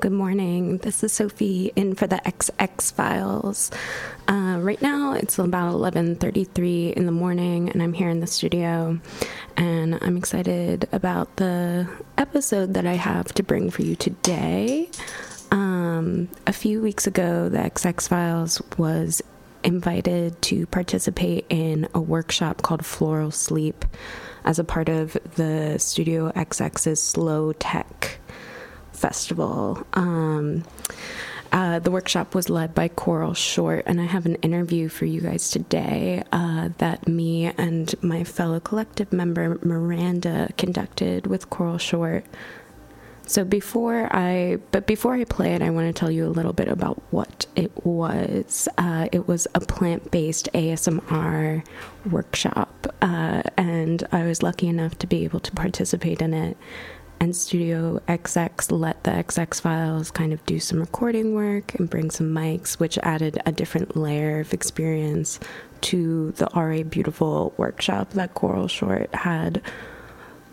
Good morning. This is Sophie in for the XX Files. Uh, right now it's about 11:33 in the morning, and I'm here in the studio, and I'm excited about the episode that I have to bring for you today. Um, a few weeks ago, the XX Files was invited to participate in a workshop called Floral Sleep as a part of the Studio XX's Slow Tech Festival. Um, uh, the workshop was led by Coral Short, and I have an interview for you guys today uh, that me and my fellow collective member Miranda conducted with Coral Short. So before I, but before I play it, I want to tell you a little bit about what it was. Uh, it was a plant-based ASMR workshop, uh, and I was lucky enough to be able to participate in it and Studio XX let the XX files kind of do some recording work and bring some mics, which added a different layer of experience to the RA Beautiful workshop that Coral Short had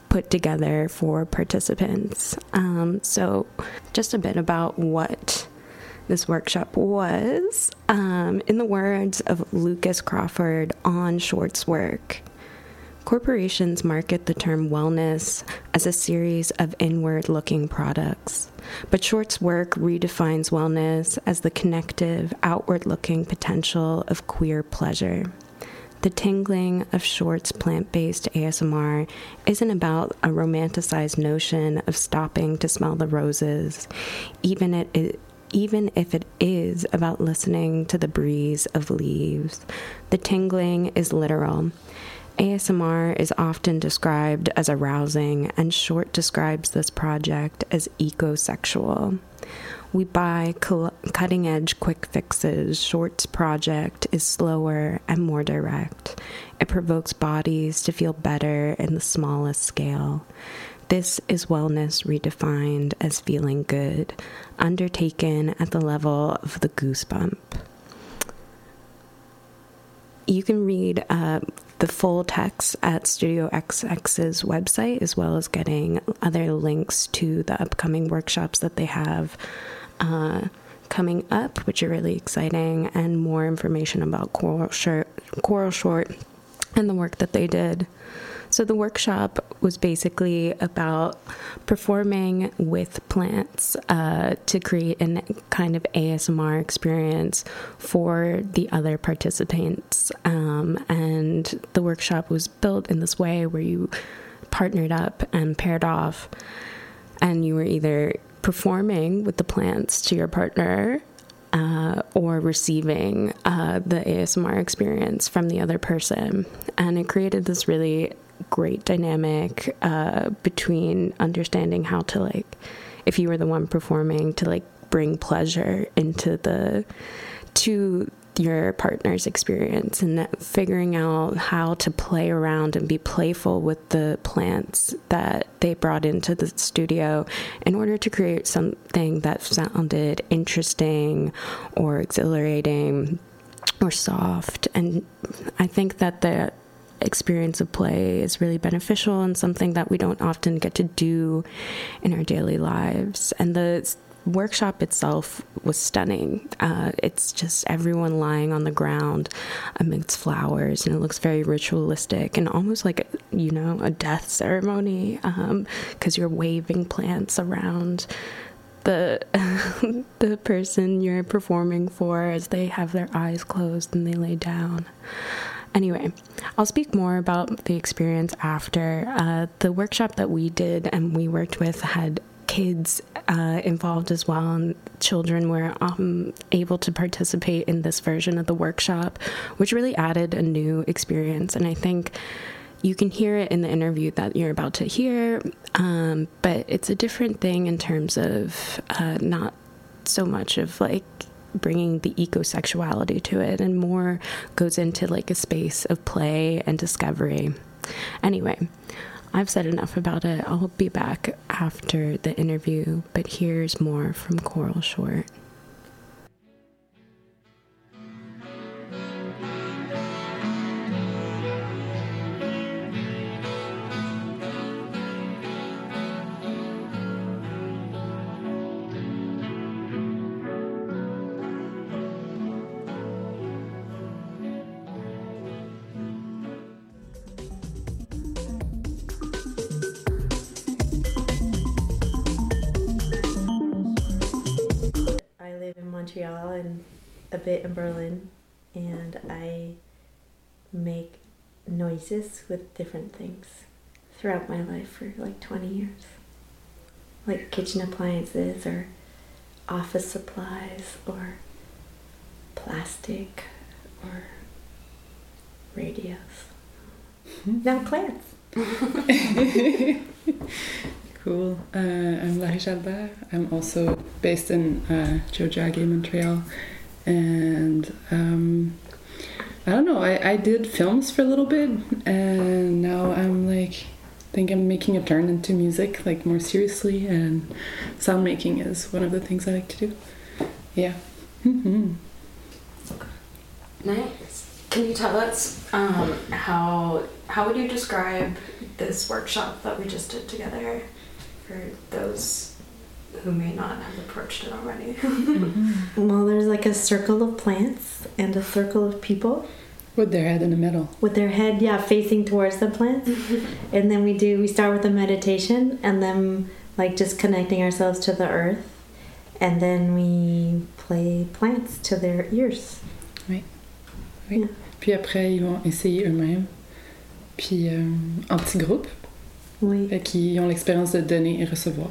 put together for participants. Um, so, just a bit about what this workshop was. Um, in the words of Lucas Crawford on Short's work, Corporations market the term wellness as a series of inward looking products, but Short's work redefines wellness as the connective, outward looking potential of queer pleasure. The tingling of Short's plant based ASMR isn't about a romanticized notion of stopping to smell the roses, even it, even if it is about listening to the breeze of leaves. The tingling is literal. ASMR is often described as arousing, and Short describes this project as ecosexual. We buy cutting edge quick fixes. Short's project is slower and more direct. It provokes bodies to feel better in the smallest scale. This is wellness redefined as feeling good, undertaken at the level of the goosebump. You can read uh, the full text at Studio XX's website, as well as getting other links to the upcoming workshops that they have uh, coming up, which are really exciting, and more information about Coral Short, Coral Short and the work that they did. So the workshop was basically about performing with plants uh, to create a kind of ASMR experience for the other participants. Um, and the workshop was built in this way where you partnered up and paired off, and you were either performing with the plants to your partner uh, or receiving uh, the ASMR experience from the other person. And it created this really great dynamic uh, between understanding how to like if you were the one performing to like bring pleasure into the to your partner's experience and figuring out how to play around and be playful with the plants that they brought into the studio in order to create something that sounded interesting or exhilarating or soft. And i think that the experience of play is really beneficial and something that we don't often get to do in our daily lives. And the workshop itself was stunning. Uh, it's just everyone lying on the ground amidst flowers, and it looks very ritualistic and almost like, you know, a death ceremony because um, you're waving plants around the the person you're performing for as they have their eyes closed and they lay down. Anyway, I'll speak more about the experience after. Uh, the workshop that we did and we worked with had kids uh, involved as well, and children were um, able to participate in this version of the workshop, which really added a new experience. And I think you can hear it in the interview that you're about to hear, um, but it's a different thing in terms of uh, not so much of like bringing the ecosexuality to it and more goes into like a space of play and discovery. Anyway, I've said enough about it. I'll be back after the interview, but here's more from Coral Short. A bit in Berlin, and I make noises with different things throughout my life for like 20 years. Like kitchen appliances or office supplies or plastic or radios. Now plants. Cool. Uh, I'm Jalbert. I'm also based in uh, Tiohtià:ke, Montreal. And um, I don't know, I, I did films for a little bit and now I'm like, think I'm making a turn into music like more seriously and sound making is one of the things I like to do. Yeah. Nice. Can you tell us um, how how would you describe this workshop that we just did together for those who may not have approached it already? mm-hmm. Well, there's like a circle of plants and a circle of people With their head in the middle. with their head, yeah, facing towards the plants. and then we do, we start with a meditation and then like just connecting ourselves to the earth. And then we play plants to their ears. Puis après, ils vont essayer eux-mêmes. Puis euh, en petits groupes, Oui. fait qu'ils ont l'expérience de donner et recevoir.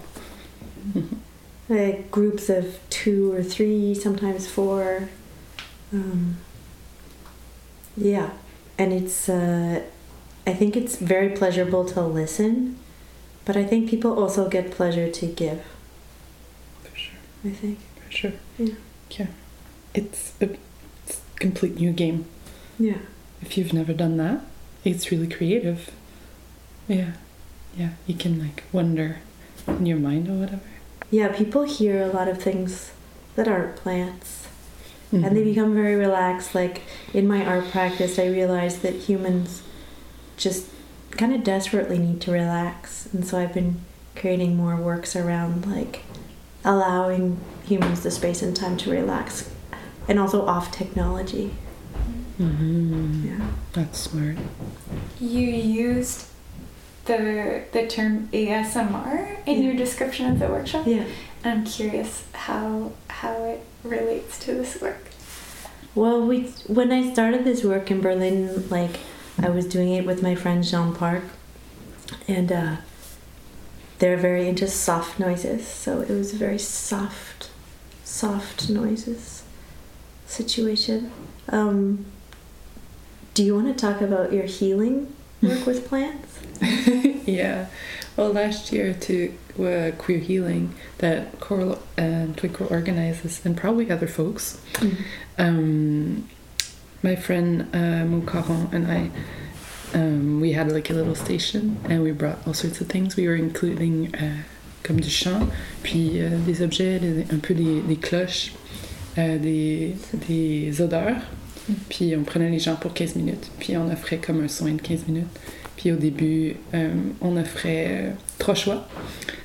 Like groups of two or three, sometimes four. Um, yeah, and it's. Uh, I think it's very pleasurable to listen, but I think people also get pleasure to give. For sure. I think. For sure. Yeah. Yeah. It's a, it's a complete new game. Yeah. If you've never done that, it's really creative. Yeah. Yeah. You can like wonder in your mind or whatever. Yeah, people hear a lot of things that aren't plants, and they Mhm. become very relaxed. Like in my art practice, I realized that humans just kind of desperately need to relax, and so I've been creating more works around like allowing humans the space and time to relax, and also off technology. Mhm. Yeah. That's smart. You used the the term ASMR in Yeah. your description of the workshop. Yeah. I'm curious how how it relates to this work. Well, we when I started this work in Berlin, like I was doing it with my friend Jean Park, and uh, they're very into soft noises, so it was a very soft, soft noises situation. Um, do you want to talk about your healing work with plants? yeah. Well, last year to uh, Queer Healing that Coral and Twinkle organizes, and probably other folks, um, my friend uh, Caron and I, um, we had like a little station and we brought all sorts of things. We were including euh, comme du chant, puis euh, des objets, des- un peu des, des cloches, euh, des, des odeurs. Puis on prenait les gens pour 15 minutes, puis on offrait comme un soin de 15 minutes. Puis au début, euh, on offrait euh, trois choix.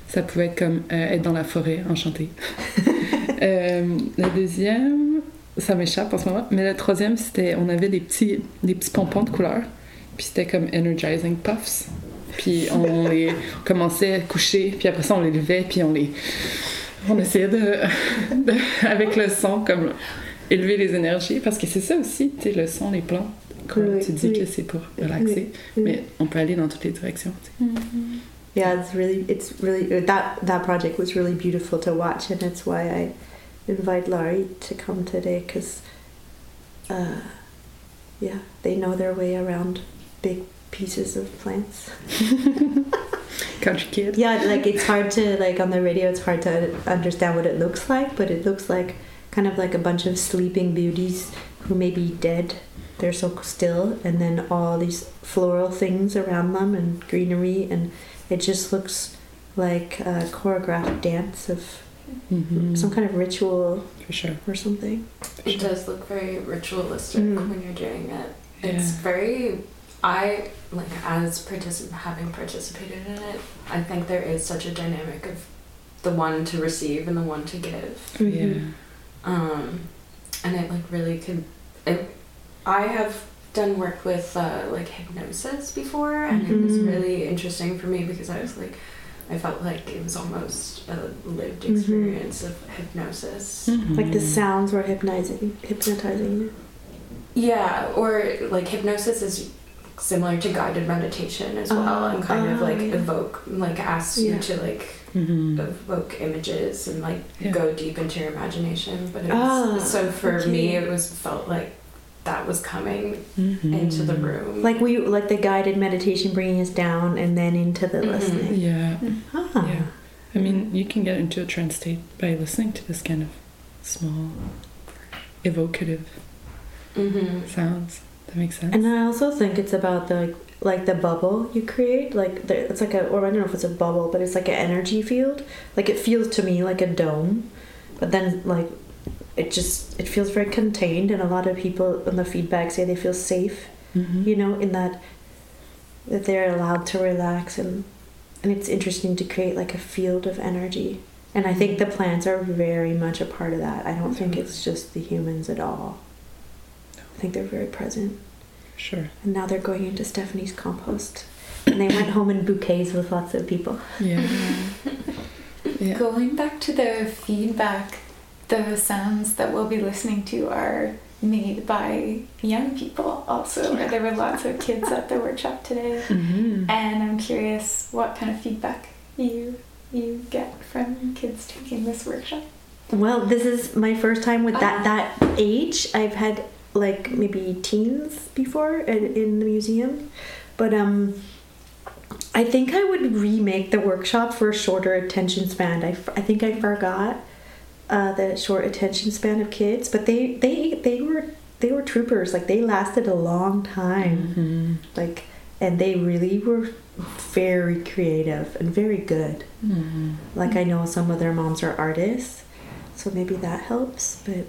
Ça pouvait être comme euh, être dans la forêt, enchanté. la deuxième, ça m'échappe en ce moment, mais la troisième, c'était, on avait des petits, des petits pompons de couleur. Puis c'était comme energizing puffs. Puis on les on commençait à coucher, puis après ça on les levait, puis on les, on essayait de, de- avec le son comme élever les énergies, parce que c'est ça aussi, tu sais, le son, les plantes. Comme Oui, tu dis oui. que c'est pour relaxer, Oui. mais on peut aller dans toutes les directions. tu sais. Yeah, it's really, it's really uh, that that project was really beautiful to watch, and it's why I invite Laurie to come today because, uh, yeah, they know their way around big pieces of plants. Country kid. Yeah, like it's hard to like on the radio, it's hard to understand what it looks like, but it looks like kind of like a bunch of sleeping beauties who may be dead. They're so still, and then all these floral things around them and greenery, and it just looks like a choreographed dance of Mhm. some kind of ritual For sure. or something. For It sure. does look very ritualistic Mm. when you're doing it. It's very. I like as particip- having participated in it. I think there is such a dynamic of the one to receive and the one to give. Yeah. Um, and it like really could. It, I have done work with uh, like hypnosis before, and it was Mhm. really interesting for me because I was like, I felt like it was almost a lived Mhm. experience of hypnosis. Like the Mhm. sounds were hypnotizing, hypnotizing you. Yeah, or like hypnosis is similar to guided meditation as well, Oh, and kind of oh, like yeah. evoke, like ask Yeah. you to like Mhm. evoke images and like Yeah. go deep into your imagination. But it Ah, was, so for me, it was felt like that was coming Mhm. into the room. Like we like the guided meditation bringing us down and then into the Mhm. listening. Yeah. Ah. Yeah. I mean, you can get into a trance state by listening to this kind of small, evocative hmm sounds. That makes sense. And I also think it's about the like the bubble you create. Like the, it's like a or I don't know if it's a bubble, but it's like an energy field. Like it feels to me like a dome, but then like it just it feels very contained. And a lot of people in the feedback say they feel safe. Mhm. You know, in that that they're allowed to relax and and it's interesting to create like a field of energy. And I think the plants are very much a part of that. I don't think it's just the humans at all. I think they're very present. Sure. And now they're going into Stephanie's compost. And they went home in bouquets with lots of people. Yeah. yeah. Going back to the feedback, the sounds that we'll be listening to are made by young people also. There were lots of kids at the workshop today. Mhm. And I'm curious what kind of feedback you you get from kids taking this workshop. Well, this is my first time with that Ah. that age. I've had like maybe teens before in, in the museum, but um, I think I would remake the workshop for a shorter attention span. I, I think I forgot uh, the short attention span of kids, but they they they were they were troopers. Like they lasted a long time. Mhm. Like and they really were very creative and very good. Mhm. Like I know some of their moms are artists, so maybe that helps. But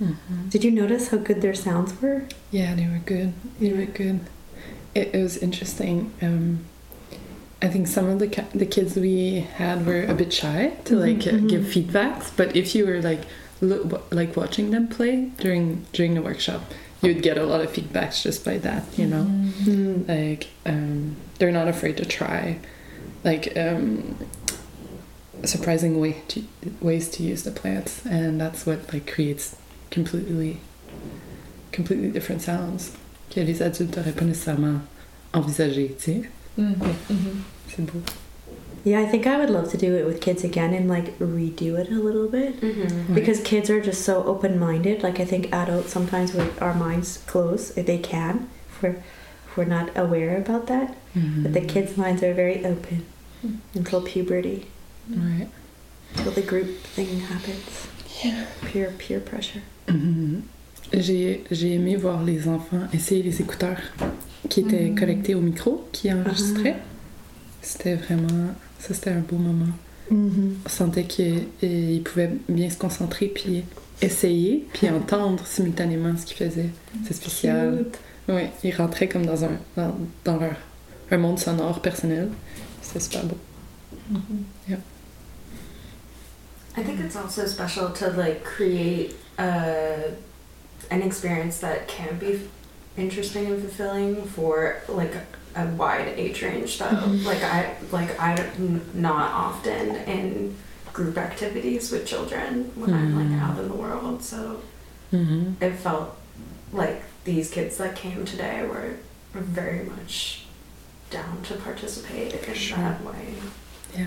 Mhm. did you notice how good their sounds were? Yeah, they were good. They were good. It, it was interesting. Um, I think some of the ki- the kids we had were a bit shy to Mhm, like uh, mhm. give feedbacks, but if you were like look, like watching them play during during the workshop, you would get a lot of feedbacks just by that. You know, Mm. like um, they're not afraid to try, like um, surprising way to, ways to use the plants, and that's what like creates completely completely different sounds que les adultes n'auraient pas nécessairement envisagé, tu sais. Mm-hmm, mm-hmm. C'est beau. Yeah, I think I would love to do it with kids again and like redo it a little bit hmm because kids are just so open-minded. Like I think adults sometimes with our minds closed, if they can, if we're, if we're not aware about that. Mm-hmm. But the kids' minds are very open until puberty, Ouais. until the group thing happens. Yeah. Peer peer pressure. Mhm. J'ai j'ai aimé voir les enfants essayer les écouteurs qui étaient Mhm. connectés au micro, qui enregistraient. Ah. C'était vraiment. Ça, c'était un beau moment. Mm-hmm. On sentait qu'ils pouvaient bien se concentrer, puis essayer, puis entendre simultanément ce qu'ils faisaient. C'est spécial. Cute. Oui, ils rentraient comme dans un, dans, dans leur, un monde sonore personnel. C'était super beau. I think it's also special to like create uh, an experience that can be interesting and fulfilling for like a wide age range that Mhm. like I like I n- not often in group activities with children when I'm Mm. like out in the world so Mhm. it felt like these kids that came today were, were very much down to participate in Sure. that way. Yeah.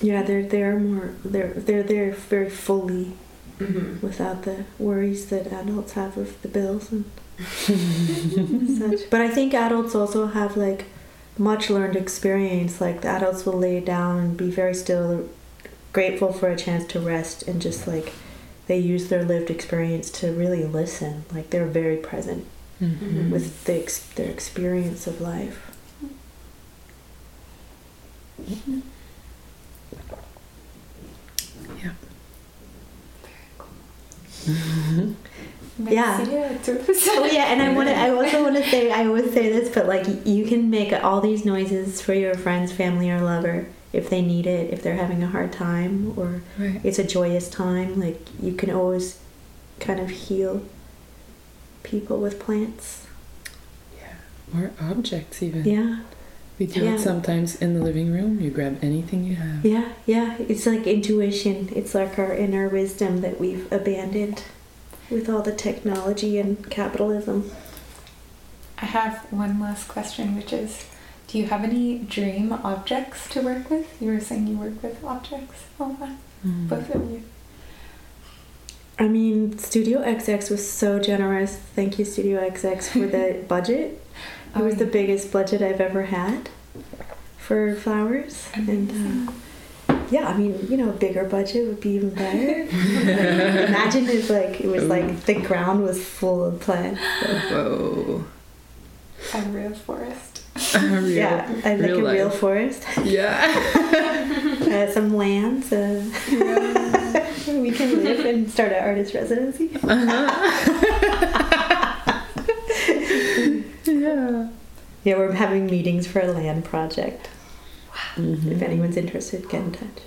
Yeah, they're they're more they're they're there very fully Mm-hmm. without the worries that adults have with the bills and such. But I think adults also have like much learned experience. Like the adults will lay down and be very still, grateful for a chance to rest and just like they use their lived experience to really listen. Like they're very present Mhm. with the ex- their experience of life. Yeah. Merci à tous. Oh yeah, and I want to. I also want to say. I always say this, but like you can make all these noises for your friends, family, or lover if they need it, if they're having a hard time, or Ouais. it's a joyous time. Like you can always kind of heal people with plants. Yeah, or objects, even. Yeah, We do Yeah. it sometimes in the living room. You grab anything you have. Yeah, yeah. It's like intuition. It's like our inner wisdom that we've abandoned with all the technology and capitalism. I have one last question, which is Do you have any dream objects to work with? You were saying you work with objects a lot, Mm. both of you. I mean, Studio XX was so generous. Thank you, Studio XX, for the budget. It was the biggest budget I've ever had for flowers. And uh, yeah, I mean, you know, a bigger budget would be even better. Like, imagine if like it was like the ground was full of plants. Whoa. a real forest. real, yeah, I like real a real forest. Yeah. Uh, some lands. Uh, we can live and start an artist residency. yeah. Yeah, we're having meetings for a land project. Mhm. If anyone's interested, get in touch.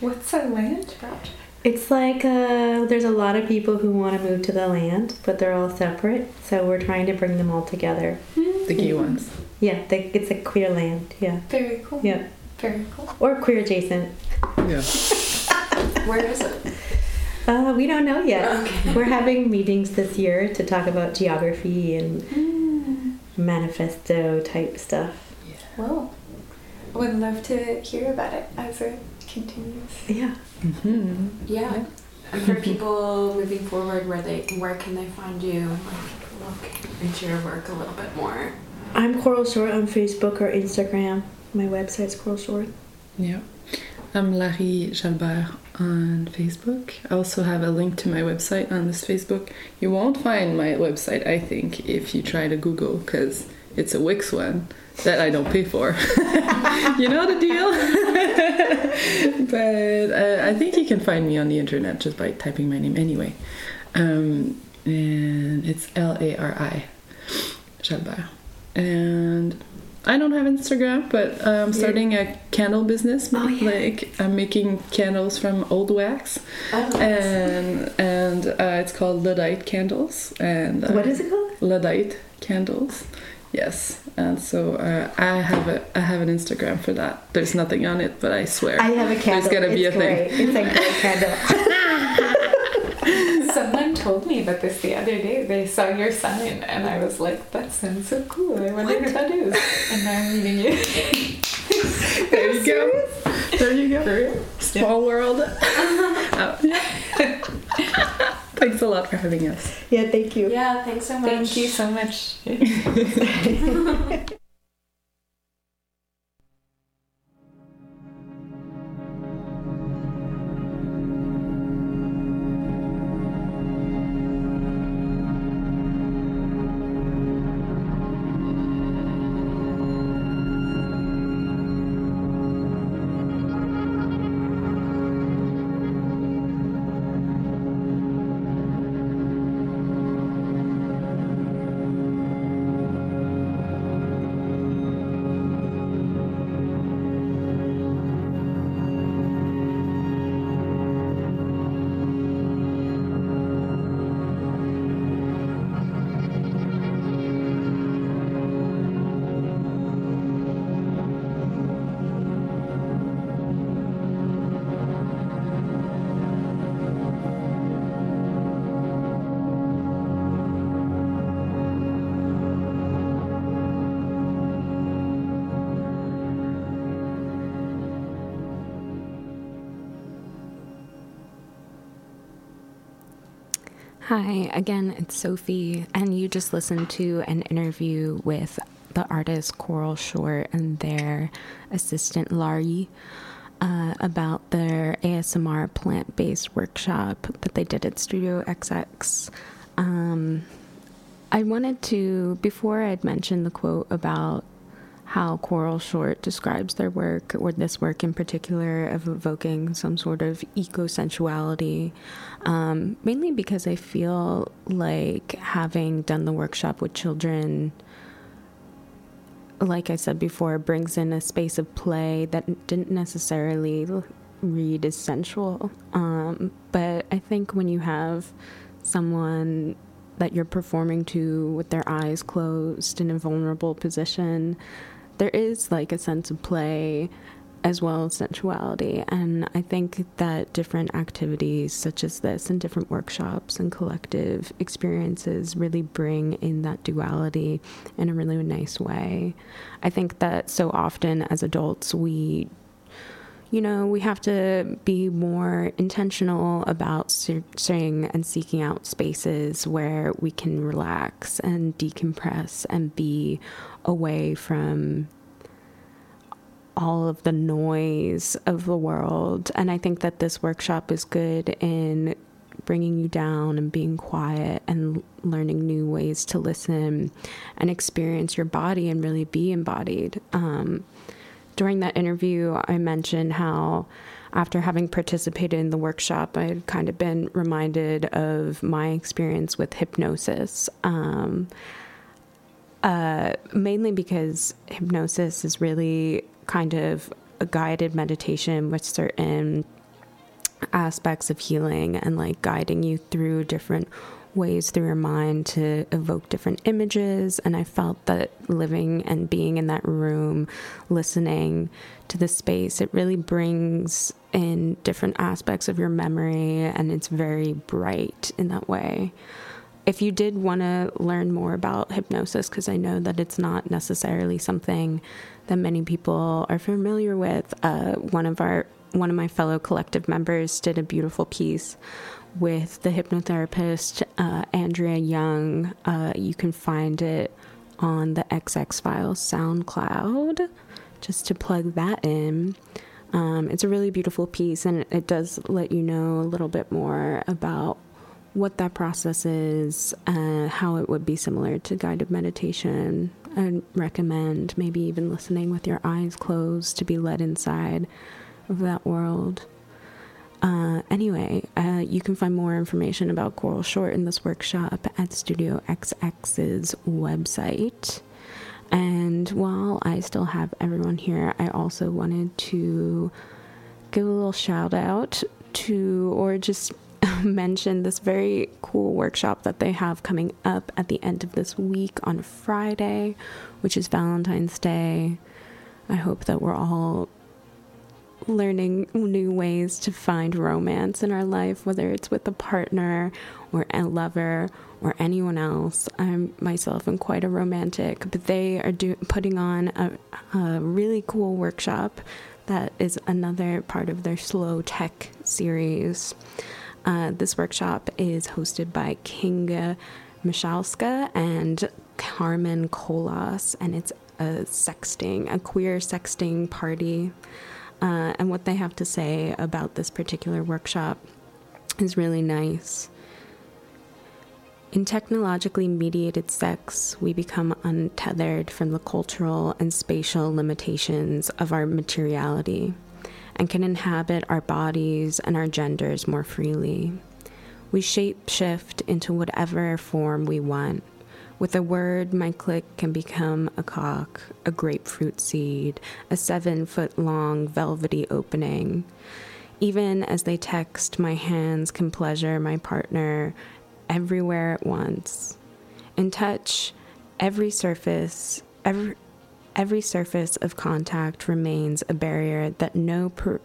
What's a land project? It's like uh, there's a lot of people who want to move to the land, but they're all separate. So we're trying to bring them all together. The gay ones. Yeah, they, it's a queer land. Yeah, Very cool. yeah, Very cool. or queer adjacent. Yeah. Where is it? Uh, we don't know yet. Okay. We're having meetings this year to talk about geography and Mm. Manifesto type stuff. Whoa. I would love to hear about it as it continues. Yeah. hmm Yeah. And for people moving forward, where they where can they find you and like look into your work a little bit more? I'm Coral Short on Facebook or Instagram. My website's Coral Short. Yeah. I'm Lari Jalbert on Facebook. I also have a link to my website on this Facebook. You won't find my website, I think, if you try to Google, because it's a Wix one that I don't pay for. you know the deal? but uh, I think you can find me on the internet just by typing my name anyway. Um, and it's L A R I, Jalbert. And I don't have Instagram, but I'm starting a candle business. Oh, yeah. Like I'm making candles from old wax, Oh, and and uh, it's called Luddite candles. And uh, What is it called? Luddite candles. Yes, and so uh, I have a I have an Instagram for that. There's nothing on it, but I swear I have a candle. There's gotta be it's a thing. It's a great candle. Someone told me about this the other day. They saw your sign, and I was like, "That sounds so cool. I wonder who that is." And now I'm meeting you. There you go. There you go. Small world. Uh, yeah. Thanks a lot for having us. yeah, thank you. Yeah, thanks so much. Thank you so much. Hi, again, it's Sophie, and you just listened to an interview with the artist Coral Short and their assistant Lari uh, about their ASMR plant based workshop that they did at Studio XX. Um, I wanted to, before I'd mentioned the quote about how Coral Short describes their work, or this work in particular, of evoking some sort of eco sensuality, um, mainly because I feel like having done the workshop with children, like I said before, brings in a space of play that didn't necessarily read as sensual. Um, but I think when you have someone that you're performing to with their eyes closed in a vulnerable position, there is like a sense of play as well as sensuality. And I think that different activities such as this and different workshops and collective experiences really bring in that duality in a really nice way. I think that so often as adults, we you know, we have to be more intentional about searching and seeking out spaces where we can relax and decompress and be away from all of the noise of the world. And I think that this workshop is good in bringing you down and being quiet and learning new ways to listen and experience your body and really be embodied. Um, during that interview, I mentioned how after having participated in the workshop, I had kind of been reminded of my experience with hypnosis. Um, uh, mainly because hypnosis is really kind of a guided meditation with certain aspects of healing and like guiding you through different ways through your mind to evoke different images. And I felt that living and being in that room, listening to the space, it really brings in different aspects of your memory and it's very bright in that way. If you did want to learn more about hypnosis, because I know that it's not necessarily something that many people are familiar with, uh, one of our one of my fellow collective members did a beautiful piece with the hypnotherapist uh, Andrea Young. Uh, you can find it on the XX Files SoundCloud, just to plug that in. Um, it's a really beautiful piece, and it does let you know a little bit more about what that process is, uh, how it would be similar to guided meditation. I'd recommend maybe even listening with your eyes closed to be led inside of that world. Uh, anyway, uh, you can find more information about Coral Short in this workshop at Studio XX's website. And while I still have everyone here, I also wanted to give a little shout out to, or just mention this very cool workshop that they have coming up at the end of this week on Friday, which is Valentine's Day. I hope that we're all learning new ways to find romance in our life, whether it's with a partner or a lover or anyone else. I myself am quite a romantic, but they are do- putting on a, a really cool workshop that is another part of their slow tech series. Uh, this workshop is hosted by Kinga Michalska and Carmen Colas, and it's a sexting, a queer sexting party uh, and what they have to say about this particular workshop is really nice. In technologically mediated sex, we become untethered from the cultural and spatial limitations of our materiality and can inhabit our bodies and our genders more freely. We shape shift into whatever form we want, with a word, my click can become a cock, a grapefruit seed, a seven foot long velvety opening. Even as they text, my hands can pleasure my partner everywhere at once. In touch, every surface, every, every surface of contact remains a barrier that no per,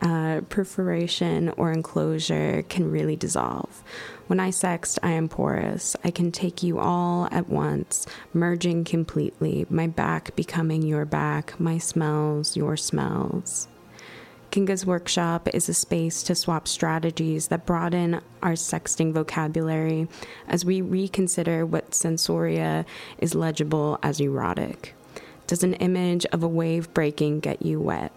uh, perforation or enclosure can really dissolve. When I sext, I am porous. I can take you all at once, merging completely, my back becoming your back, my smells, your smells. Kinga's workshop is a space to swap strategies that broaden our sexting vocabulary as we reconsider what sensoria is legible as erotic. Does an image of a wave breaking get you wet?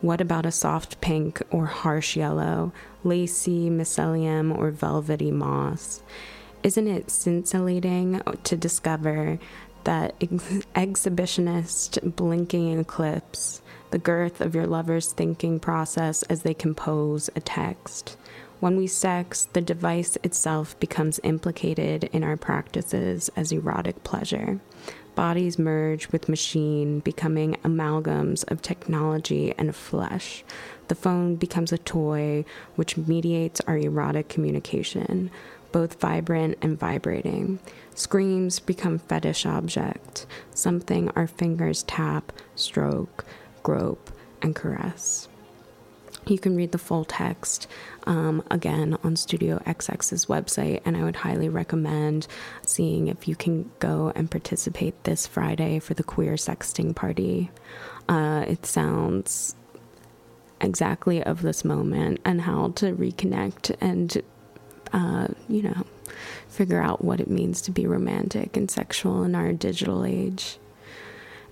What about a soft pink or harsh yellow, lacy mycelium or velvety moss? Isn't it scintillating to discover that ex- exhibitionist blinking eclipse, the girth of your lover's thinking process as they compose a text? When we sex, the device itself becomes implicated in our practices as erotic pleasure. Bodies merge with machine, becoming amalgams of technology and flesh. The phone becomes a toy which mediates our erotic communication. both vibrant and vibrating. Screams become fetish object, something our fingers tap, stroke, grope, and caress. You can read the full text um, again on Studio XX's website, and I would highly recommend seeing if you can go and participate this Friday for the queer sexting party. Uh, it sounds exactly of this moment and how to reconnect and, uh, you know, figure out what it means to be romantic and sexual in our digital age.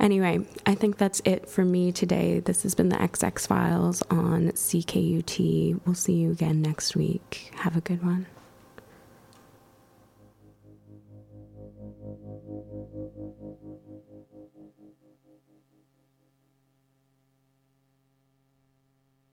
Anyway, I think that's it for me today. This has been the XX Files on CKUT. We'll see you again next week. Have a good one.